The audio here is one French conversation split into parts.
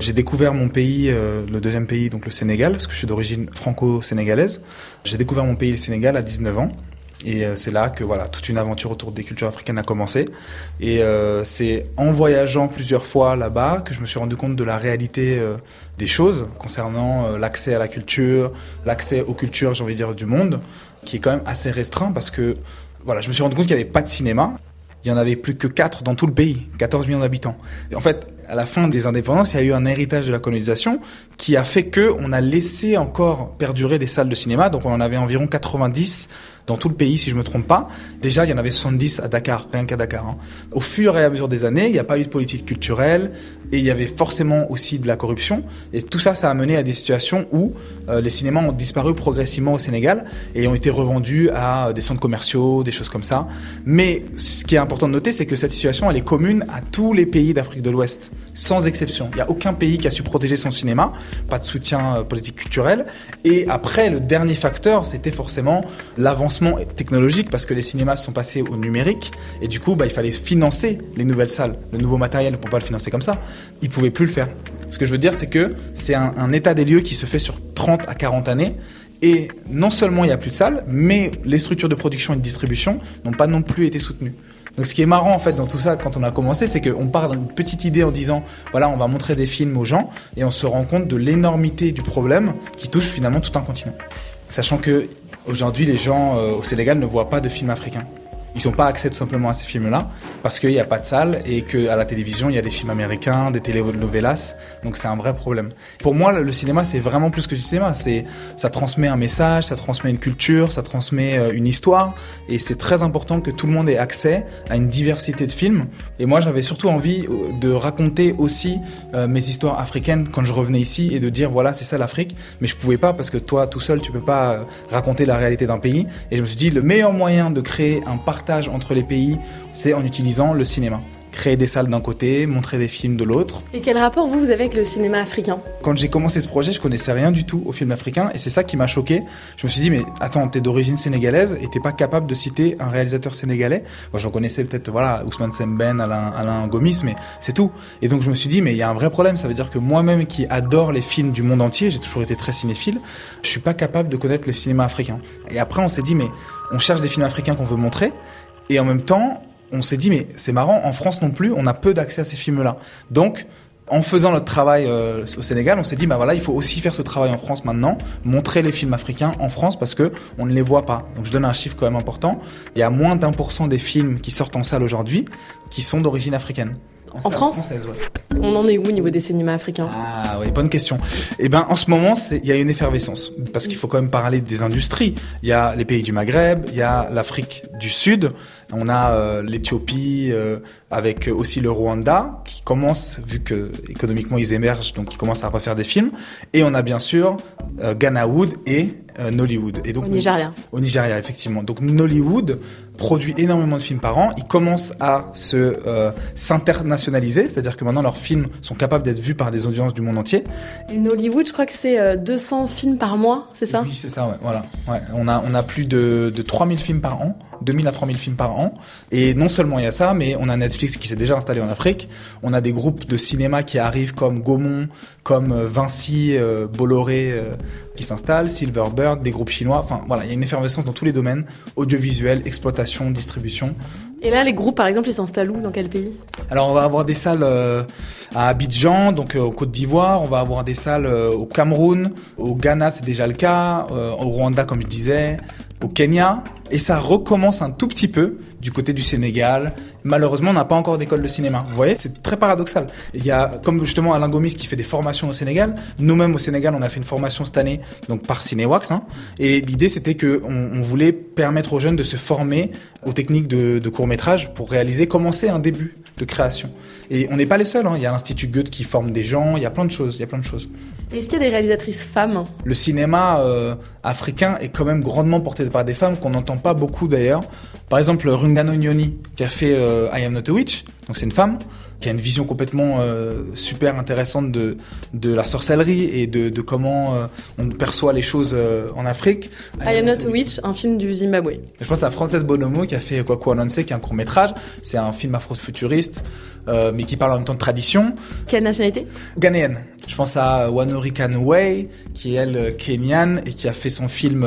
J'ai découvert mon pays, euh, le deuxième pays, donc le Sénégal, parce que je suis d'origine franco-sénégalaise. J'ai découvert mon pays, le Sénégal, à 19 ans. Et euh, c'est là que voilà toute une aventure autour des cultures africaines a commencé. Et euh, c'est en voyageant plusieurs fois là-bas que je me suis rendu compte de la réalité euh, des choses concernant euh, l'accès à la culture, l'accès aux cultures, j'ai envie de dire, du monde, qui est quand même assez restreint parce que voilà, je me suis rendu compte qu'il n'y avait pas de cinéma. Il y en avait plus que 4 dans tout le pays, 14 millions d'habitants. En fait, à la fin des indépendances, il y a eu un héritage de la colonisation qui a fait que on a laissé encore perdurer des salles de cinéma. Donc on en avait environ 90 dans tout le pays, si je me trompe pas. Déjà, il y en avait 70 à Dakar, rien qu'à Dakar. hein. Au fur et à mesure des années, il n'y a pas eu de politique culturelle et il y avait forcément aussi de la corruption. Et tout ça, ça a mené à des situations où euh, les cinémas ont disparu progressivement au Sénégal et ont été revendus à des centres commerciaux, des choses comme ça. Mais ce qui est important de noter, c'est que cette situation, elle est commune à tous les pays d'Afrique de l'Ouest, sans exception. Il n'y a aucun pays qui a su protéger son cinéma, pas de soutien euh, politique culturel. Et après, le dernier facteur, c'était forcément l'avancement technologique, parce que les cinémas sont passés au numérique, et du coup, bah, il fallait financer les nouvelles salles, le nouveau matériel, on ne pas le financer comme ça. Ils pouvaient plus le faire. Ce que je veux dire, c'est que c'est un, un état des lieux qui se fait sur 30 à 40 années. Et non seulement il n'y a plus de salles, mais les structures de production et de distribution n'ont pas non plus été soutenues. Donc ce qui est marrant en fait dans tout ça quand on a commencé, c'est qu'on part d'une petite idée en disant voilà on va montrer des films aux gens et on se rend compte de l'énormité du problème qui touche finalement tout un continent. Sachant que aujourd'hui les gens euh, au Sénégal ne voient pas de films africains. Ils n'ont pas accès tout simplement à ces films-là parce qu'il n'y a pas de salle et qu'à la télévision il y a des films américains, des telenovelas, donc c'est un vrai problème. Pour moi le cinéma c'est vraiment plus que du cinéma, c'est ça transmet un message, ça transmet une culture, ça transmet euh, une histoire et c'est très important que tout le monde ait accès à une diversité de films. Et moi j'avais surtout envie euh, de raconter aussi euh, mes histoires africaines quand je revenais ici et de dire voilà c'est ça l'Afrique, mais je pouvais pas parce que toi tout seul tu peux pas raconter la réalité d'un pays. Et je me suis dit le meilleur moyen de créer un entre les pays, c'est en utilisant le cinéma. Créer des salles d'un côté, montrer des films de l'autre. Et quel rapport vous, vous avez avec le cinéma africain? Quand j'ai commencé ce projet, je connaissais rien du tout au film africain et c'est ça qui m'a choqué. Je me suis dit mais attends, t'es d'origine sénégalaise et t'es pas capable de citer un réalisateur sénégalais? Moi, j'en connaissais peut-être voilà Ousmane Semben, Alain, Alain Gomis, mais c'est tout. Et donc je me suis dit mais il y a un vrai problème. Ça veut dire que moi-même qui adore les films du monde entier, j'ai toujours été très cinéphile, je suis pas capable de connaître le cinéma africain. Et après on s'est dit mais on cherche des films africains qu'on veut montrer et en même temps on s'est dit mais c'est marrant en France non plus on a peu d'accès à ces films là donc en faisant notre travail euh, au Sénégal, on s'est dit bah voilà, il faut aussi faire ce travail en France maintenant, montrer les films africains en France parce que on ne les voit pas. Donc je donne un chiffre quand même important. Il y a moins d'un pour cent des films qui sortent en salle aujourd'hui qui sont d'origine africaine. En France française, ouais. On en est où au niveau des cinémas africains? Ah oui, bonne question. Eh ben, en ce moment, il y a une effervescence parce qu'il faut quand même parler des industries. Il y a les pays du Maghreb, il y a l'Afrique du Sud, on a euh, l'Éthiopie euh, avec aussi le Rwanda qui commence, vu que économiquement ils émergent, donc ils commencent à refaire des films. Et on a bien sûr euh, Ghanawood et euh, Nollywood. Et donc Au Nigeria. au Nigeria, effectivement. Donc Nollywood produit énormément de films par an. Ils commencent à se euh, s'internationaliser, c'est-à-dire que maintenant leurs films sont capables d'être vus par des audiences du monde entier. Et Nollywood, je crois que c'est euh, 200 films par mois, c'est ça? Oui, c'est ça, ouais, voilà. Ouais, on a on a plus de, de 3000 films par an, 2000 à 3000 films par an. Et non seulement il y a ça, mais on a Netflix qui s'est déjà installé en Afrique. On a des groupes de cinéma qui arrivent comme Gaumont, comme euh, Vinci, euh, Bolloré euh, qui s'installent, Silverbird, des groupes chinois. Enfin voilà, il y a une effervescence dans tous les domaines audiovisuel, exploitation, distribution. Et là, les groupes, par exemple, ils s'installent où Dans quel pays? Alors on va avoir des salles euh, à Abidjan, donc euh, au Côte d'Ivoire, on va avoir des salles euh, au Cameroun, au Ghana c'est déjà le cas, euh, au Rwanda comme je disais, au Kenya, et ça recommence un tout petit peu du côté du Sénégal. Malheureusement, on n'a pas encore d'école de cinéma. Vous voyez, c'est très paradoxal. Il y a, comme justement Alain Gomis qui fait des formations au Sénégal, nous-mêmes au Sénégal, on a fait une formation cette année, donc par Cinéwax, hein, et l'idée c'était que on voulait permettre aux jeunes de se former aux techniques de, de court métrage pour réaliser, commencer un début de création. Et on n'est pas les seuls. Hein. Il y a l'Institut Goethe qui forme des gens. Il y a plein de choses. Il y a plein de choses. Est-ce qu'il y a des réalisatrices femmes? Le cinéma euh, africain est quand même grandement porté par des femmes qu'on n'entend pas beaucoup d'ailleurs. Par exemple, Rungano Nyoni qui a fait euh, I Am Not a Witch, donc c'est une femme. Qui a une vision complètement euh, super intéressante de, de la sorcellerie et de, de comment euh, on perçoit les choses euh, en Afrique. I Am Not a Witch, un film du Zimbabwe. Je pense à Frances Bonomo qui a fait Kwaku Ananse, qui est un court métrage. C'est un film afro-futuriste, mais qui parle en même temps de tradition. Quelle nationalité? Ghanéenne. Je pense à Wanori Kanouei, qui est elle kenyane et qui a fait son film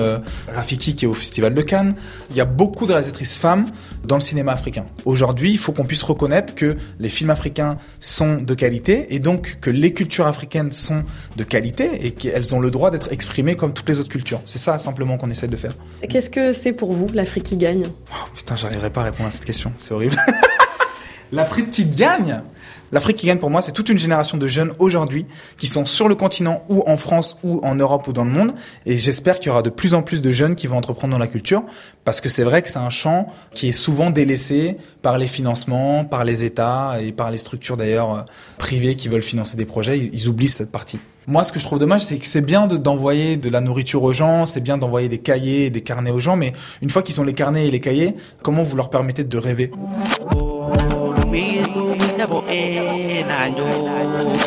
Rafiki, qui est au Festival de Cannes. Il y a beaucoup de réalisatrices femmes dans le cinéma africain. Aujourd'hui, il faut qu'on puisse reconnaître que les films africains sont de qualité et donc que les cultures africaines sont de qualité et qu'elles ont le droit d'être exprimées comme toutes les autres cultures. C'est ça simplement qu'on essaie de faire. Qu'est-ce que c'est pour vous l'Afrique qui gagne? Oh, putain, j'arriverai pas à répondre à cette question. C'est horrible. L'Afrique qui gagne L'Afrique qui gagne pour moi, c'est toute une génération de jeunes aujourd'hui qui sont sur le continent ou en France ou en Europe ou dans le monde. Et j'espère qu'il y aura de plus en plus de jeunes qui vont entreprendre dans la culture parce que c'est vrai que c'est un champ qui est souvent délaissé par les financements, par les États et par les structures d'ailleurs euh, privées qui veulent financer des projets. Ils, oublient cette partie. Moi, ce que je trouve dommage, c'est que c'est bien de- d'envoyer de, la nourriture aux gens, c'est bien d'envoyer des cahiers, et des carnets aux gens, mais une fois qu'ils ont les carnets et les cahiers, comment vous leur permettez de rêver? Bidu minna bo e na yo.